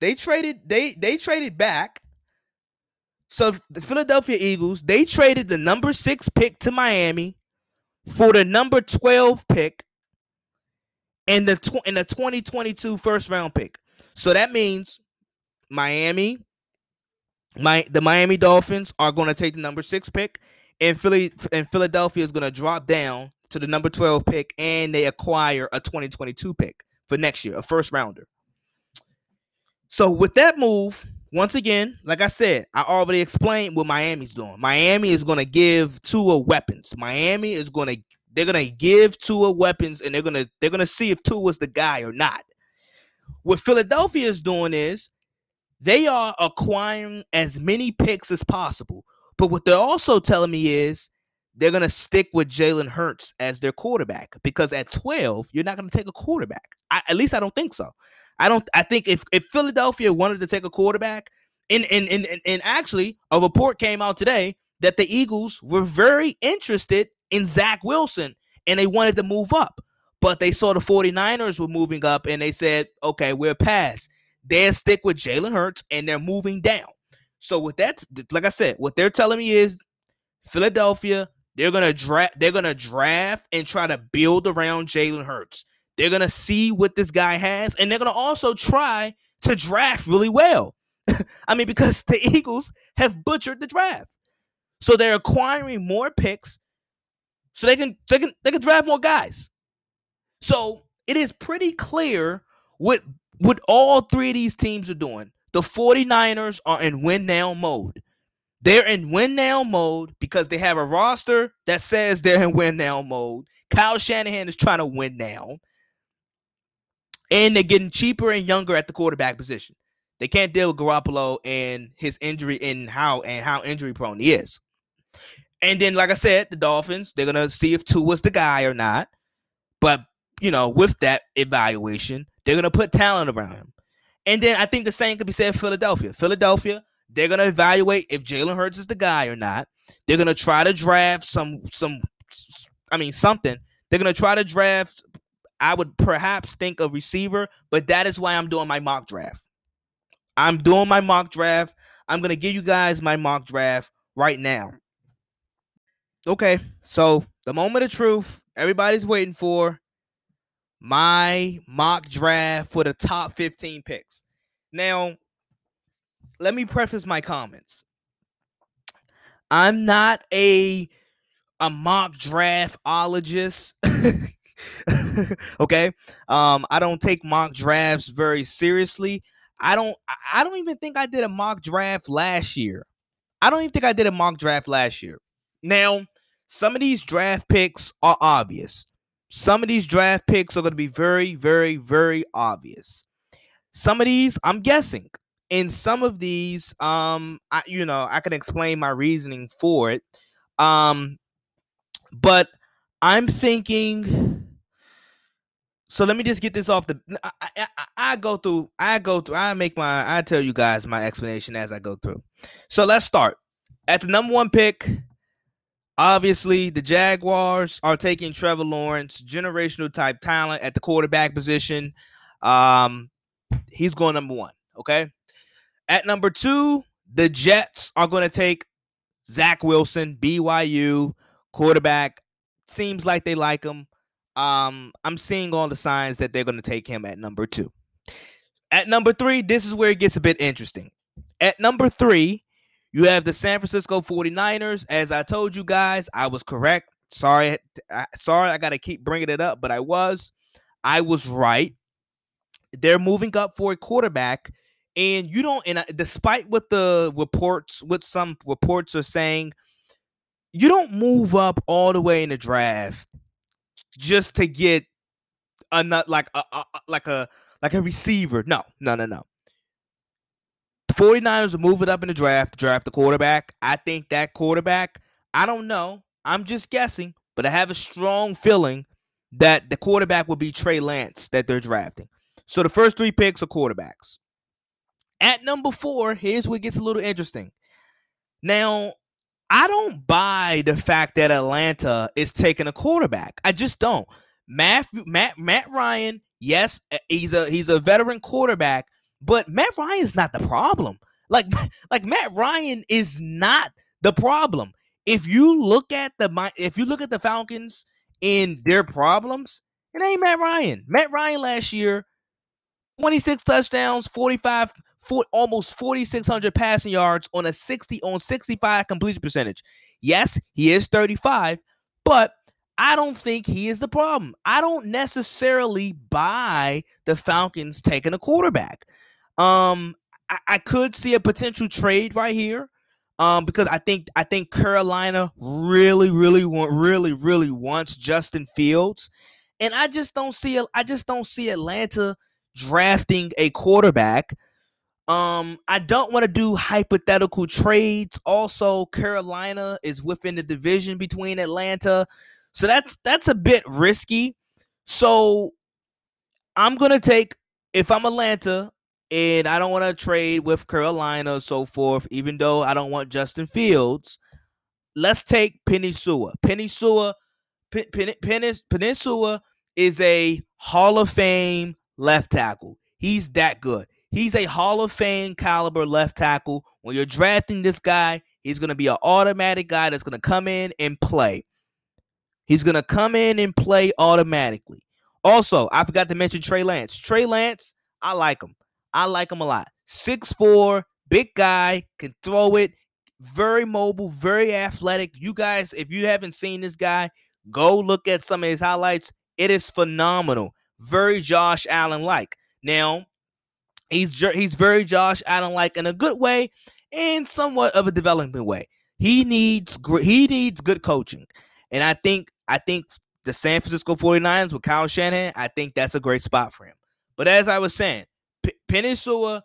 They traded. They they traded back. So the Philadelphia Eagles they traded the number six pick to Miami for the number twelve pick and the tw- in the 2022 first round pick. So that means Miami my the Miami Dolphins are going to take the number six pick, and Philly and Philadelphia is going to drop down to the number twelve pick, and they acquire a 2022 pick for next year, a first rounder. So with that move, once again, like I said, I already explained what Miami's doing. Miami is going to give Tua weapons. Miami is going to they're going to give Tua weapons, and they're going to they're going to see if Tua is the guy or not. What Philadelphia is doing is they are acquiring as many picks as possible. But what they're also telling me is they're going to stick with Jalen Hurts as their quarterback because at 12, you're not going to take a quarterback. I, at least I don't think so. I don't I think if, if Philadelphia wanted to take a quarterback, and, and, and, and actually a report came out today that the Eagles were very interested in Zach Wilson and they wanted to move up. But they saw the 49ers were moving up and they said, okay, we're past they stick with Jalen Hurts and they're moving down. So with that, like I said, what they're telling me is Philadelphia, they're gonna draft, they're gonna draft and try to build around Jalen Hurts. They're gonna see what this guy has, and they're gonna also try to draft really well. I mean, because the Eagles have butchered the draft. So they're acquiring more picks so they can they can they can draft more guys. So it is pretty clear what what all three of these teams are doing, the 49ers are in win now mode. They're in win now mode because they have a roster that says they're in win now mode. Kyle Shanahan is trying to win now. And they're getting cheaper and younger at the quarterback position. They can't deal with Garoppolo and his injury and how and how injury prone he is. And then, like I said, the Dolphins, they're gonna see if Tua was the guy or not. But you know, with that evaluation, they're gonna put talent around him. And then I think the same could be said Philadelphia. Philadelphia, they're gonna evaluate if Jalen Hurts is the guy or not. They're gonna try to draft some some I mean something. They're gonna try to draft. I would perhaps think a receiver, but that is why I'm doing my mock draft. I'm doing my mock draft. I'm gonna give you guys my mock draft right now. Okay, so the moment of truth everybody's waiting for my mock draft for the top 15 picks. Now, let me preface my comments. I'm not a a mock draftologist. okay. Um, I don't take mock drafts very seriously. I don't I don't even think I did a mock draft last year. I don't even think I did a mock draft last year. Now, some of these draft picks are obvious. Some of these draft picks are going to be very, very, very obvious. Some of these, I'm guessing. In some of these, um, I you know, I can explain my reasoning for it. Um, but I'm thinking. So let me just get this off the. I, I, I, go through. I go through. I make my. I tell you guys my explanation as I go through. So let's start at the number one pick. Obviously, the Jaguars are taking Trevor Lawrence, generational type talent at the quarterback position. Um, he's going number one. Okay. At number two, the Jets are going to take Zach Wilson, BYU quarterback. Seems like they like him. Um, I'm seeing all the signs that they're going to take him at number two. At number three, this is where it gets a bit interesting. At number three, you have the San Francisco 49ers. As I told you guys, I was correct. Sorry, I, sorry, I got to keep bringing it up, but I was. I was right. They're moving up for a quarterback, and you don't. And despite what the reports, what some reports are saying, you don't move up all the way in the draft just to get a like a, a like a like a receiver. No, no, no, no. The 49ers are moving up in the draft, draft the quarterback. I think that quarterback, I don't know. I'm just guessing, but I have a strong feeling that the quarterback will be Trey Lance that they're drafting. So the first three picks are quarterbacks. At number four, here's where it gets a little interesting. Now, I don't buy the fact that Atlanta is taking a quarterback. I just don't. Matt Matt Matt Ryan, yes, eh, he's a he's a veteran quarterback, but Matt Ryan is not the problem. Like like Matt Ryan is not the problem. If you look at the if you look at the Falcons in their problems, it ain't Matt Ryan. Matt Ryan last year 26 touchdowns, 45 for almost 4600 passing yards on a 60 on 65 completion percentage. Yes, he is 35, but I don't think he is the problem. I don't necessarily buy the Falcons taking a quarterback. Um, I, I could see a potential trade right here. Um, because I think I think Carolina really, really want, really, really wants Justin Fields, and I just don't see I just don't see Atlanta drafting a quarterback um, I don't want to do hypothetical trades. Also, Carolina is within the division between Atlanta. So that's that's a bit risky. So I'm gonna take if I'm Atlanta and I don't want to trade with Carolina so forth, even though I don't want Justin Fields. Let's take Penei Sewell. Penei Sewell, Pen, Pen, Pen, Penei Sewell is a Hall of Fame left tackle. He's that good. He's a Hall of Fame caliber left tackle. When you're drafting this guy, he's going to be an automatic guy that's going to come in and play. He's going to come in and play automatically. Also, I forgot to mention Trey Lance. Trey Lance, I like him. I like him a lot. Six four, big guy, can throw it, very mobile, very athletic. You guys, if you haven't seen this guy, go look at some of his highlights. It is phenomenal. Very Josh Allen like. Now, He's he's very Josh Allen like in a good way and somewhat of a development way. He needs he needs good coaching. And I think I think the San Francisco 49ers with Kyle Shanahan, I think that's a great spot for him. But as I was saying, P- Sewell,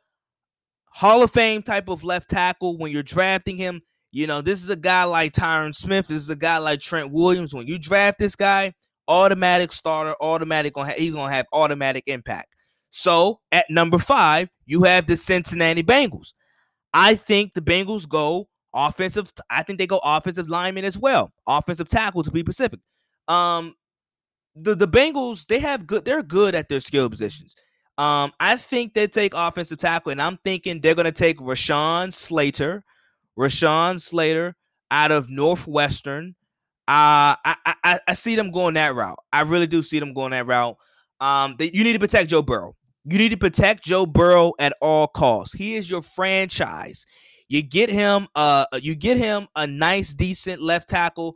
Hall of Fame type of left tackle when you're drafting him, you know, this is a guy like Tyron Smith, this is a guy like Trent Williams. When you draft this guy, automatic starter, automatic on he's going to have automatic impact. So at number five, you have the Cincinnati Bengals. I think the Bengals go offensive. I think they go offensive lineman as well, offensive tackle to be specific. Um, the the Bengals they have good. They're good at their skill positions. Um, I think they take offensive tackle, and I'm thinking they're going to take Rashawn Slater, Rashawn Slater out of Northwestern. Uh, I, I I see them going that route. I really do see them going that route. Um, they, you need to protect Joe Burrow. You need to protect Joe Burrow at all costs. He is your franchise. You get him uh you get him a nice decent left tackle,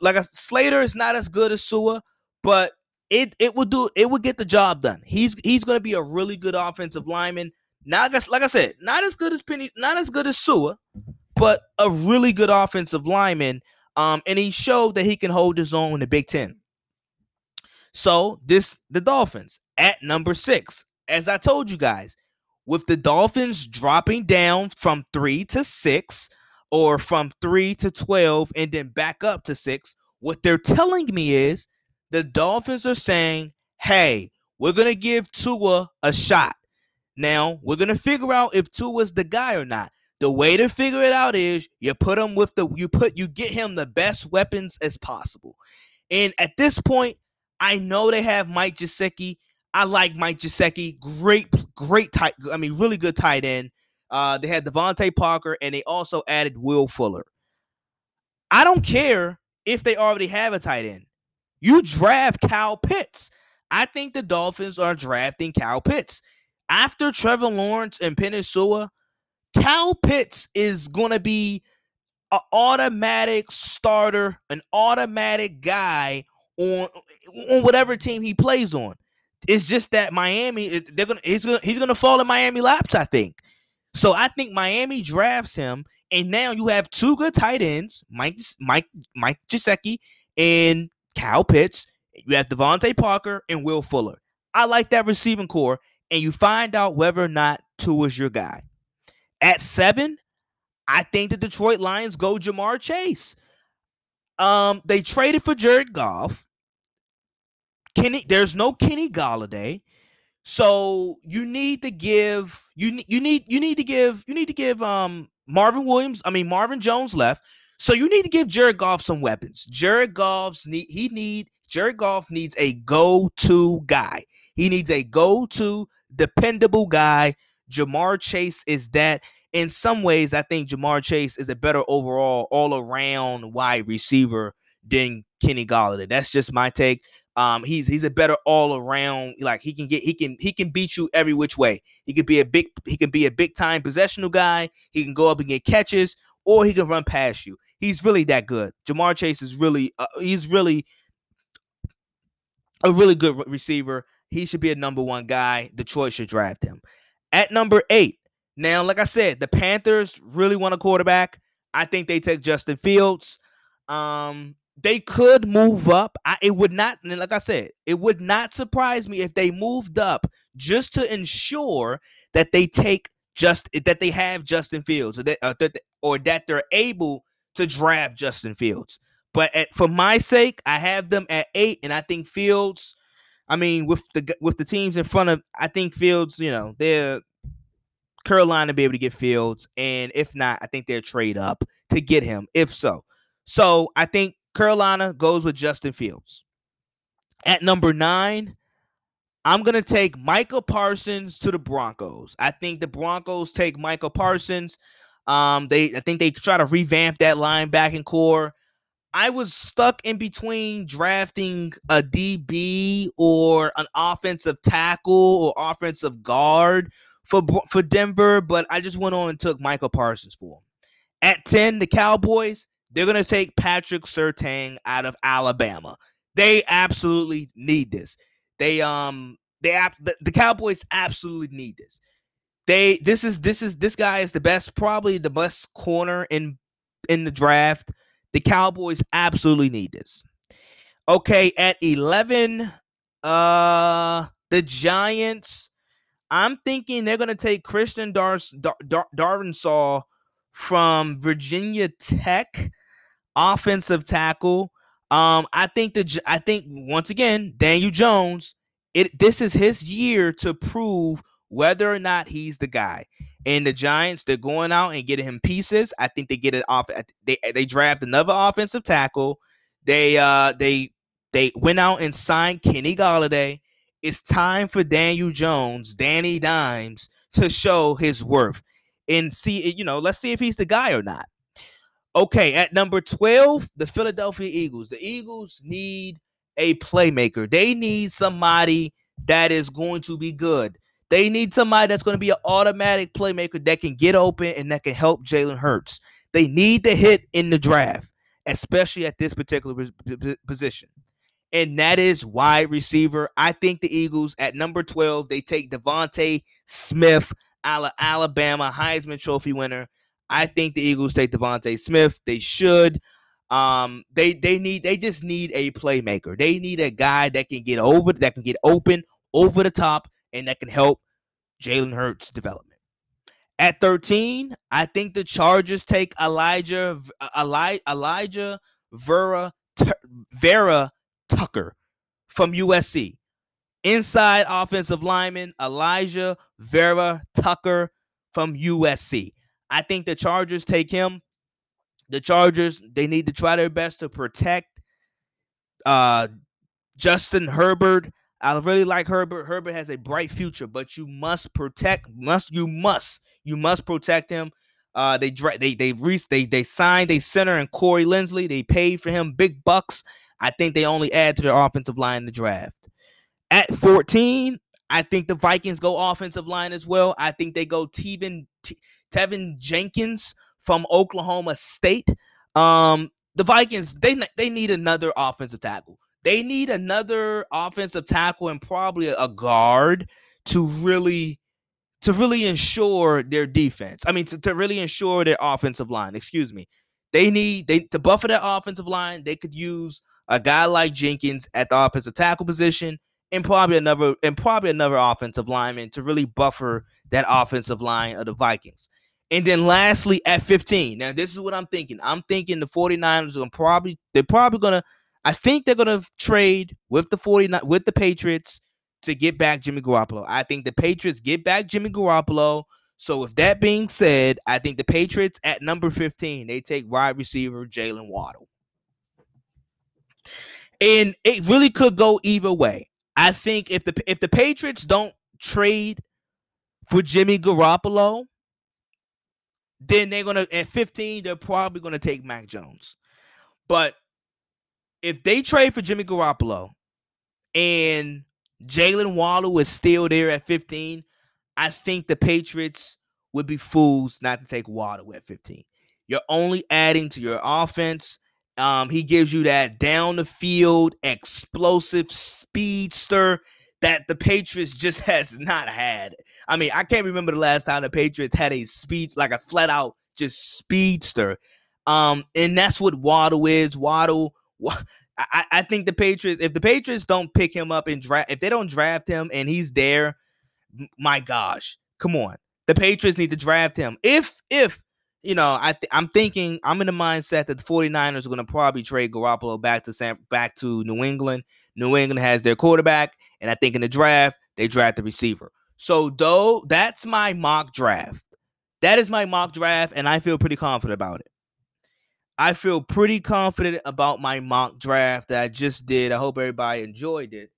like a Slater is not as good as Sua, but it it will do it will get the job done. He's he's going to be a really good offensive lineman. Now, I like I said, not as good as Penny, not as good as Sua, but a really good offensive lineman. Um, and he showed that he can hold his own in the Big Ten. So this the Dolphins at number six. As I told you guys, with the Dolphins dropping down from three to six, or from three to twelve, and then back up to six, what they're telling me is the Dolphins are saying, "Hey, we're gonna give Tua a shot." Now we're gonna figure out if Tua's the guy or not. The way to figure it out is you put him with the you put you get him the best weapons as possible. And at this point, I know they have Mike Gesicki. I like Mike Gesicki. Great, great tight. I mean, really good tight end. Uh, they had DeVante Parker, and they also added Will Fuller. I don't care if they already have a tight end. You draft Kyle Pitts. I think the Dolphins are drafting Kyle Pitts after Trevor Lawrence and Sewell, Cal Pitts is going to be an automatic starter, an automatic guy on on whatever team he plays on. It's just that Miami, they're gonna he's gonna he's gonna fall in Miami laps, I think. So I think Miami drafts him, and now you have two good tight ends, Mike Mike Mike Gesicki and Cal Pitts. You have DeVante Parker and Will Fuller. I like that receiving core, and you find out whether or not Tua is your guy. At seven, I think the Detroit Lions go Ja'Marr Chase. Um, they traded for Jared Goff. Kenny, there's no Kenny Golladay, So you need to give you you need you need to give you need to give um Marvin Williams, I mean Marvin Jones left. So you need to give Jared Goff some weapons. Jared Goff's need he need Jared Goff needs a go-to guy. He needs a go-to dependable guy. Ja'Marr Chase is that. In some ways, I think Ja'Marr Chase is a better overall, all around wide receiver than Kenny Golladay. That's just my take. Um, he's he's a better all around. Like he can get he can he can beat you every which way. He could be a big he can be a big time possessional guy. He can go up and get catches, or he can run past you. He's really that good. Ja'Marr Chase is really uh, he's really a really good receiver. He should be a number one guy. Detroit should draft him. At number eight, now, like I said, the Panthers really want a quarterback. I think they take Justin Fields. Um, they could move up. I, it would not, like I said, it would not surprise me if they moved up just to ensure that they take just that they have Justin Fields, or that, uh, or that they're able to draft Justin Fields. But at, for my sake, I have them at eight, and I think Fields I mean, with the with the teams in front of, I think Fields, you know, they're Carolina be able to get Fields, and if not, I think they'll trade up to get him. If so, so I think Carolina goes with Justin Fields. At number nine, I'm gonna take Michael Parsons to the Broncos. I think the Broncos take Michael Parsons. Um, they I think they try to revamp that linebacking core. I was stuck in between drafting a DB or an offensive tackle or offensive guard for for Denver, but I just went on and took Michael Parsons for him. At 10, the Cowboys, they're going to take Patrick Surtain out of Alabama. They absolutely need this. They um they the, the Cowboys absolutely need this. They this is this is this guy is the best probably the best corner in in the draft. The Cowboys absolutely need this. Okay, at 11, uh the Giants, I'm thinking they're to take Christian Dar- Dar- Dar- Darrisaw from Virginia Tech, offensive tackle. Um, I think the I think once again Daniel Jones. It this is his year to prove whether or not he's the guy. And the Giants, they're going out and getting him pieces. I think they get it off. They they draft another offensive tackle. They uh they they went out and signed Kenny Golladay. It's time for Daniel Jones, Danny Dimes, to show his worth and see. You know, let's see if he's the guy or not. Okay, at number 12, the Philadelphia Eagles. The Eagles need a playmaker. They need somebody that is going to be good. They need somebody that's going to be an automatic playmaker that can get open and that can help Jalen Hurts. They need to hit in the draft. especially at this particular position. And that is wide receiver. I think the Eagles at number 12, they take DeVonta Smith, Alabama Heisman Trophy winner. I think the Eagles take DeVonta Smith. They should. Um, they they need they just need a playmaker. They need a guy that can get over that can get open over the top and that can help Jalen Hurts development. At 13, I think the Chargers take Alijah Alijah, Alijah Vera Vera Tucker from USC. Inside offensive lineman Alijah Vera Tucker from USC. I think the Chargers take him. The Chargers, they need to try their best to protect uh Justin Herbert. I really like Herbert. Herbert has a bright future, but you must protect must you must you must protect him. Uh they they they they they, they signed a center and Corey Linsley. They paid for him big bucks. I think they only add to their offensive line in the draft. At 14, I think the Vikings go offensive line as well. I think they go Teven, Teven Jenkins from Oklahoma State. Um, the Vikings they they need another offensive tackle. They need another offensive tackle and probably a guard to really to really ensure their defense. I mean, to, to really ensure their offensive line. Excuse me. They need they to buffer their offensive line. They could use a guy like Jenkins at the offensive tackle position, and probably another and probably another offensive lineman to really buffer that offensive line of the Vikings. And then lastly, at 15. Now, this is what I'm thinking. I'm thinking the 49ers are probably they're probably gonna I think they're gonna trade with the 49 with the Patriots to get back Jimmy Garoppolo. I think the Patriots get back Jimmy Garoppolo. So with that being said, I think the Patriots at number 15, they take wide receiver Jaylen Waddle. And it really could go either way. I think if the if the Patriots don't trade for Jimmy Garoppolo, then they're gonna at 15, they're probably gonna take Mac Jones. But if they trade for Jimmy Garoppolo and Jaylen Waddle is still there at 15, I think the Patriots would be fools not to take Waddle at 15. You're only adding to your offense. Um, he gives you that down the field explosive speedster that the Patriots just has not had. I mean, I can't remember the last time the Patriots had a speed like a flat out just speedster. Um, and that's what Waddle is. Waddle, I, I think the Patriots, if the Patriots don't pick him up and draft, if they don't draft him and he's there, my gosh, come on. The Patriots need to draft him. If if you know, I th- I'm thinking I'm in the mindset that the 49ers are going to probably trade Garoppolo back to San back to New England. New England has their quarterback, and I think in the draft they draft the receiver. So though that's my mock draft. That is my mock draft, and I feel pretty confident about it. I feel pretty confident about my mock draft that I just did. I hope everybody enjoyed it.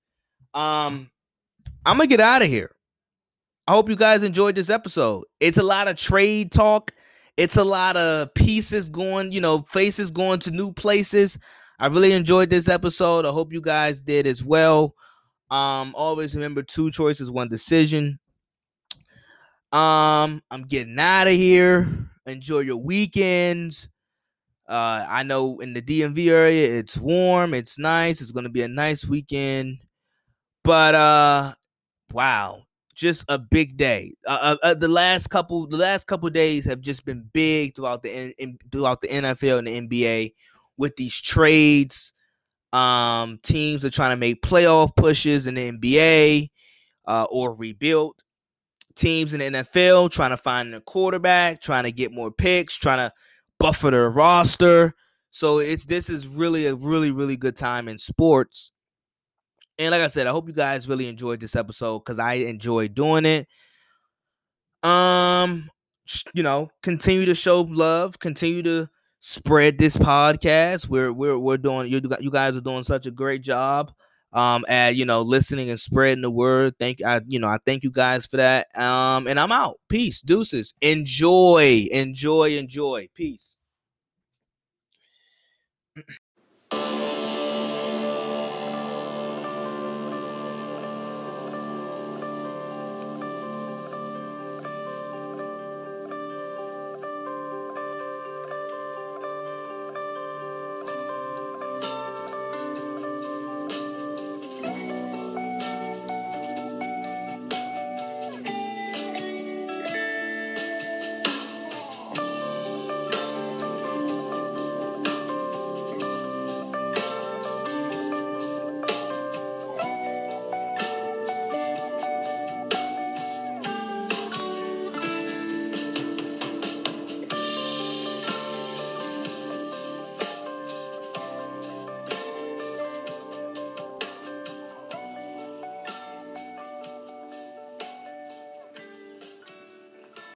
Um, I'm gonna get out of here. I hope you guys enjoyed this episode. It's a lot of trade talk it's a lot of pieces going, you know, faces going to new places. I really enjoyed this episode. I hope you guys did as well. Um, always remember two choices, one decision. Um, I'm getting out of here. Enjoy your weekends. Uh, I know in the DMV area it's warm, it's nice, it's gonna be a nice weekend. But uh wow, just a big day. Uh, uh, uh, the last couple, the last couple days have just been big throughout the in, in, throughout the NFL and the NBA with these trades. Um, teams are trying to make playoff pushes in the NBA uh, or rebuild. Teams in the NFL trying to find a quarterback, trying to get more picks, trying to buffer their roster. So it's this is really a really really good time in sports. And like I said, I hope you guys really enjoyed this episode because I enjoyed doing it. Um, you know, continue to show love, continue to spread this podcast. We're we're we're doing you you guys are doing such a great job um at you know listening and spreading the word. Thank I you know I thank you guys for that. Um and I'm out. Peace, deuces. Enjoy, enjoy, enjoy. Peace.